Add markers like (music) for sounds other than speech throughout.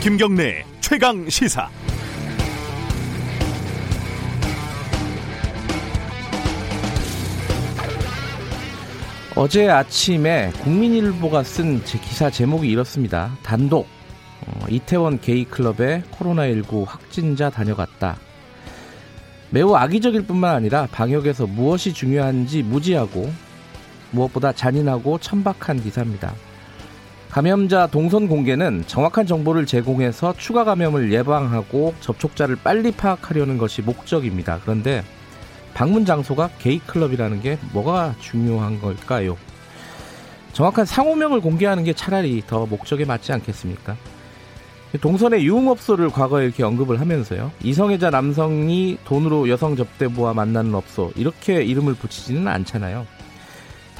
김경래 최강 시사. 어제 아침에 국민일보가 쓴 제 기사 제목이 이렇습니다. 단독 어, 이태원 게이 클럽에 코로나19 확진자 다녀갔다. 매우 악의적일 뿐만 아니라 방역에서 무엇이 중요한지 무지하고 무엇보다 잔인하고 천박한 기사입니다. 감염자 동선 공개는 정확한 정보를 제공해서 추가 감염을 예방하고 접촉자를 빨리 파악하려는 것이 목적입니다. 그런데 방문 장소가 게이클럽이라는 게 뭐가 중요한 걸까요? 정확한 상호명을 공개하는 게 차라리 더 목적에 맞지 않겠습니까? 동선의 유흥업소를 과거에 이렇게 언급을 하면서요. 이성애자 남성이 돈으로 여성 접대부와 만나는 업소 이렇게 이름을 붙이지는 않잖아요.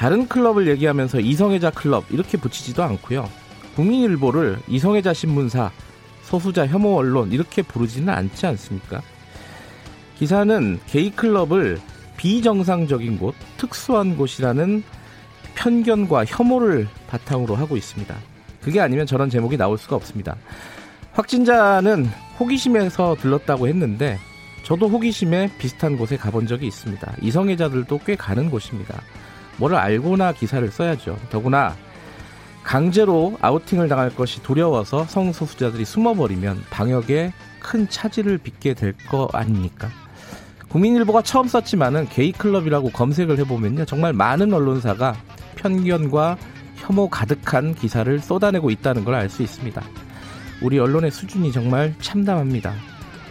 다른 클럽을 얘기하면서 이성애자 클럽 이렇게 붙이지도 않고요. 국민일보를 이성애자 신문사, 소수자 혐오 언론 이렇게 부르지는 않지 않습니까? 기사는 게이 클럽을 비정상적인 곳, 특수한 곳이라는 편견과 혐오를 바탕으로 하고 있습니다. 그게 아니면 저런 제목이 나올 수가 없습니다. 확진자는 호기심에서 들렀다고 했는데 저도 호기심에 비슷한 곳에 가본 적이 있습니다. 이성애자들도 꽤 가는 곳입니다. 뭐를 알고나 기사를 써야죠. 더구나 강제로 아우팅을 당할 것이 두려워서 성소수자들이 숨어버리면 방역에 큰 차질을 빚게 될 거 아닙니까? 국민일보가 처음 썼지만은 게이클럽이라고 검색을 해보면요. 정말 많은 언론사가 편견과 혐오 가득한 기사를 쏟아내고 있다는 걸 알 수 있습니다. 우리 언론의 수준이 정말 참담합니다.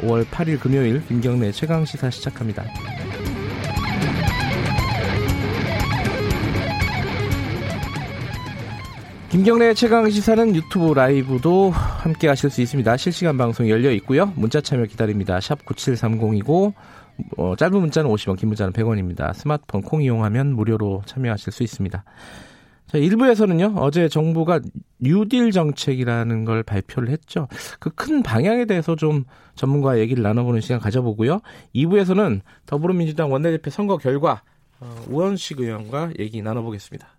5월 8일 금요일 김경래 최강시사 시작합니다. 김경래 최강 시사는 유튜브 라이브도 함께 하실 수 있습니다. 실시간 방송 열려 있고요. 문자 참여 기다립니다. 샵 9730이고 어, 짧은 문자는 50원, 긴 문자는 100원입니다. 스마트폰 콩 이용하면 무료로 참여하실 수 있습니다. 자, 1부에서는요, 어제 정부가 뉴딜 정책이라는 걸 발표를 했죠. 그 큰 방향에 대해서 좀 전문가 얘기를 나눠보는 시간 가져보고요. 2부에서는 더불어민주당 원내대표 선거 결과, 어, 우원식 의원과 얘기 나눠보겠습니다.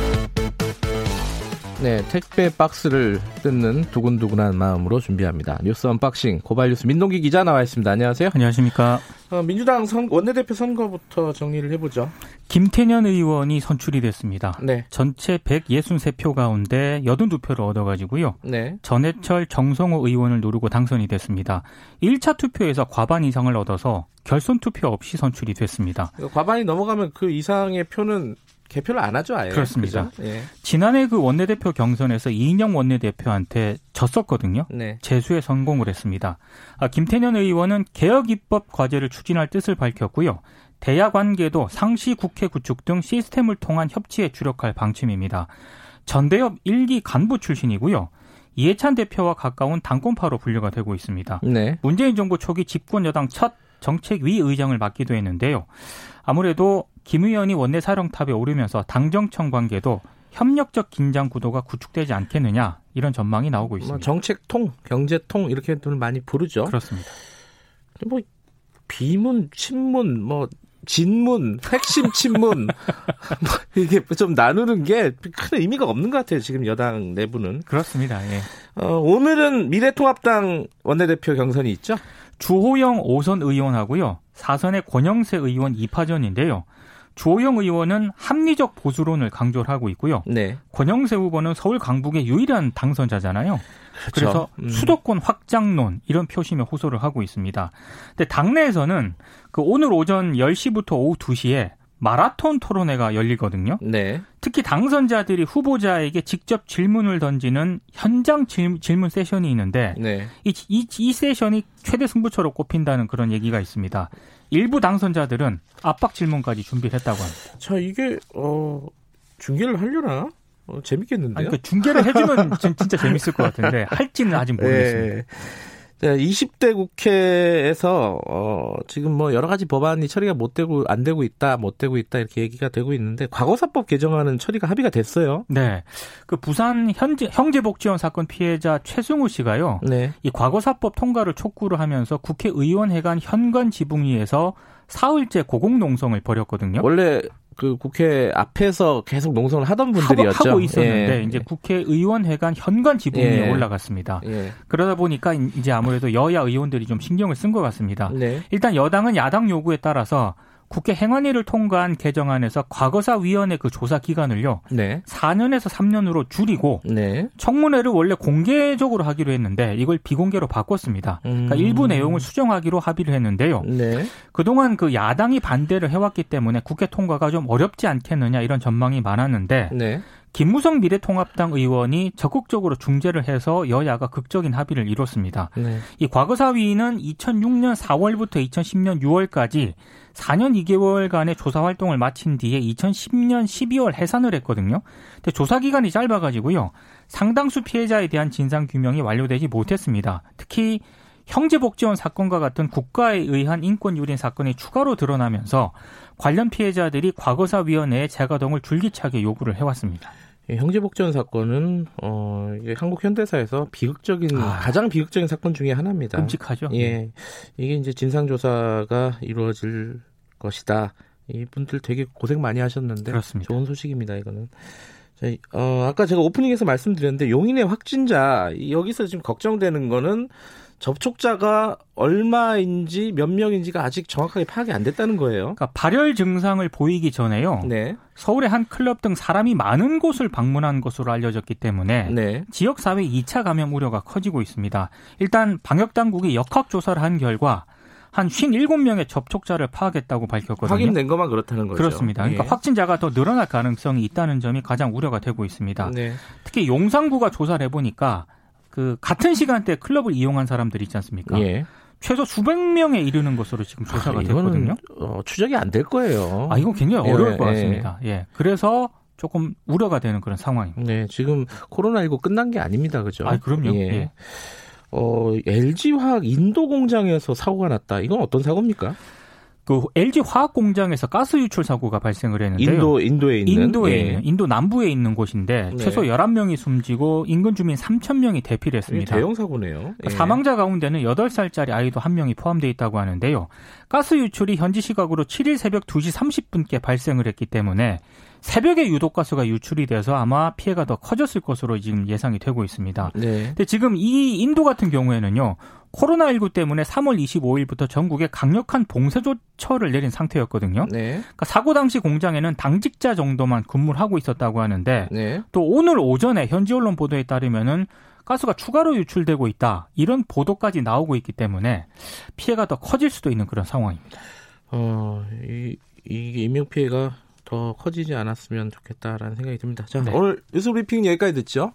네, 택배 박스를 뜯는 두근두근한 마음으로 준비합니다. 뉴스 unboxing 고발뉴스 민동기 기자 나와 있습니다. 안녕하세요. 안녕하십니까. 어, 민주당 선, 원내대표 선거부터 정리를 해보죠. 김태년 의원이 선출이 됐습니다. 네. 전체 163표 가운데 82표를 얻어가지고요. 네. 전해철 정성호 의원을 누르고 당선이 됐습니다. 1차 투표에서 과반 이상을 얻어서 결선 투표 없이 선출이 됐습니다. 과반이 넘어가면 그 이상의 표는 개표를 안 하죠, 아예. 그렇습니다. 예. 지난해 그 원내대표 경선에서 이인영 원내대표한테 졌었거든요. 네. 재수에 성공을 했습니다. 아, 김태년 의원은 개혁 입법 과제를 추진할 뜻을 밝혔고요. 대야 관계도 상시 국회 구축 등 시스템을 통한 협치에 주력할 방침입니다. 전대협 1기 간부 출신이고요. 이해찬 대표와 가까운 당권파로 분류가 되고 있습니다. 네. 문재인 정부 초기 집권 여당 첫 정책위 의장을 맡기도 했는데요. 아무래도 김 의원이 원내 사령탑에 오르면서 당정청 관계도 협력적 긴장 구도가 구축되지 않겠느냐 이런 전망이 나오고 있습니다. 뭐 정책통, 경제통 이렇게들 많이 부르죠. 그렇습니다. 뭐 비문, 친문, 뭐 진문, 핵심 친문 (laughs) 뭐 이게 좀 나누는 게 큰 의미가 없는 것 같아요. 지금 여당 내부는. 그렇습니다. 예. 어, 오늘은 미래통합당 원내대표 경선이 있죠. 주호영 5선 의원하고요. 4선의 권영세 의원 2파전인데요. 주호영 의원은 합리적 보수론을 강조를 하고 있고요. 네. 권영세 후보는 서울 강북의 유일한 당선자잖아요. 그렇죠. 그래서 음. 수도권 확장론 이런 표심에 호소를 하고 있습니다. 근데 당내에서는 그 오늘 오전 10시부터 오후 2시에 마라톤 토론회가 열리거든요. 네. 특히 당선자들이 후보자에게 직접 질문을 던지는 현장 질, 문 세션이 있는데 네. 이, 이, 이 세션이 최대 승부처로 꼽힌다는 그런 얘기가 있습니다. 일부 당선자들은 압박 질문까지 준비를 했다고 합니다. 자, 이게 어 중계를 하려나? 어, 재밌겠는데요? 아니, 그러니까 중계를 해주면 (laughs) 진- 진짜 재밌을 것 같은데 할지는 아직 모르겠습니다. 예. 네, 20대 국회에서 어, 지금 뭐 여러 가지 법안이 처리가 못 되고 안 되고 있다, 못 되고 있다 이렇게 얘기가 되고 있는데 과거사법 개정안은 처리가 합의가 됐어요. 네, 그 부산 현재 형제복지원 사건 피해자 최승우 씨가요. 네. 이 과거사법 통과를 촉구를 하면서 국회의원회관 현관 지붕 위에서 사흘째 고공농성을 벌였거든요. 원래 그 국회 앞에서 계속 농성을 하던 분들이었죠. 하고 있었는데 예. 이제 국회의원회관 현관 지붕에 예. 올라갔습니다. 예. 그러다 보니까 이제 아무래도 여야 의원들이 좀 신경을 쓴 것 같습니다. 네. 일단 여당은 야당 요구에 따라서 국회 행안위를 통과한 개정안에서 과거사 위원회 그 조사 기간을요. 네. 4년에서 3년으로 줄이고 네. 청문회를 원래 공개적으로 하기로 했는데 이걸 비공개로 바꿨습니다. 그러니까 음. 일부 내용을 수정하기로 합의를 했는데요. 네. 그동안 그 야당이 반대를 해왔기 때문에 국회 통과가 좀 어렵지 않겠느냐 이런 전망이 많았는데 네. 김무성 미래통합당 의원이 적극적으로 중재를 해서 여야가 극적인 합의를 이뤘습니다. 네. 이 과거사위는 2006년 4월부터 2010년 6월까지 4년 2개월간의 조사 활동을 마친 뒤에 2010년 12월 해산을 했거든요. 근데 조사 기간이 짧아가지고요. 상당수 피해자에 대한 진상 규명이 완료되지 못했습니다. 특히 형제복지원 사건과 같은 국가에 의한 인권 유린 사건이 추가로 드러나면서 관련 피해자들이 과거사위원회에 재가동을 줄기차게 요구를 해왔습니다. 예, 형제복지원 사건은 어, 한국 현대사에서 비극적인 아, 가장 비극적인 사건 중의 하나입니다. 끔찍하죠. 예, 네. 이게 이제 진상 조사가 이루어질 것이다. 이분들 되게 고생 많이 하셨는데 그렇습니다. 좋은 소식입니다. 이거는. 자, 어, 아까 제가 오프닝에서 말씀드렸는데 용인의 확진자 여기서 지금 걱정되는 거는 접촉자가 얼마인지 몇 명인지가 아직 정확하게 파악이 안 됐다는 거예요. 그러니까 발열 증상을 보이기 전에요. 네. 서울의 한 클럽 등 사람이 많은 곳을 방문한 것으로 알려졌기 때문에 네. 지역 사회 2차 감염 우려가 커지고 있습니다. 일단 방역 당국이 역학 조사를 한 결과 한 57명의 접촉자를 파악했다고 밝혔거든요. 확인된 것만 그렇다는 거죠. 그렇습니다. 그러니까 예. 확진자가 더 늘어날 가능성이 있다는 점이 가장 우려가 되고 있습니다. 네. 특히 용산구가 조사를 해보니까 그 같은 시간대 클럽을 이용한 사람들 있지 않습니까? 예. 최소 수백 명에 이르는 것으로 지금 조사가 아, 됐거든요. 어, 추적이 안 될 거예요. 아, 이건 굉장히 어려울 예, 것 같습니다. 예. 예. 그래서 조금 우려가 되는 그런 상황입니다. 네, 지금 코로나19 끝난 게 아닙니다. 그죠? 아, 그럼요. 예. 예. 어, LG화학 인도 공장에서 사고가 났다. 이건 어떤 사고입니까? 그 LG 화학 공장에서 가스 유출 사고가 발생을 했는데요. 인도 인도에 있는 인도에 예. 있는, 인도 남부에 있는 곳인데 네. 최소 11명이 숨지고 인근 주민 3,000명이 대피를 했습니다. 대형 사고네요. 예. 사망자 가운데는 8살짜리 아이도 한 명이 포함되어 있다고 하는데요. 가스 유출이 현지 시각으로 7일 새벽 2시 30분께 발생을 했기 때문에 새벽에 유독 가스가 유출이 돼서 아마 피해가 더 커졌을 것으로 지금 예상이 되고 있습니다. 네. 근데 지금 이 인도 같은 경우에는요. 코로나19 때문에 3월 25일부터 전국에 강력한 봉쇄 조처를 내린 상태였거든요. 네. 그러니까 사고 당시 공장에는 당직자 정도만 근무를 하고 있었다고 하는데 네. 또 오늘 오전에 현지 언론 보도에 따르면은 가스가 추가로 유출되고 있다 이런 보도까지 나오고 있기 때문에 피해가 더 커질 수도 있는 그런 상황입니다. 어, 이, 이 인명 피해가 더 커지지 않았으면 좋겠다라는 생각이 듭니다. 자, 네. 오늘 뉴스 브리핑 여기까지 듣죠.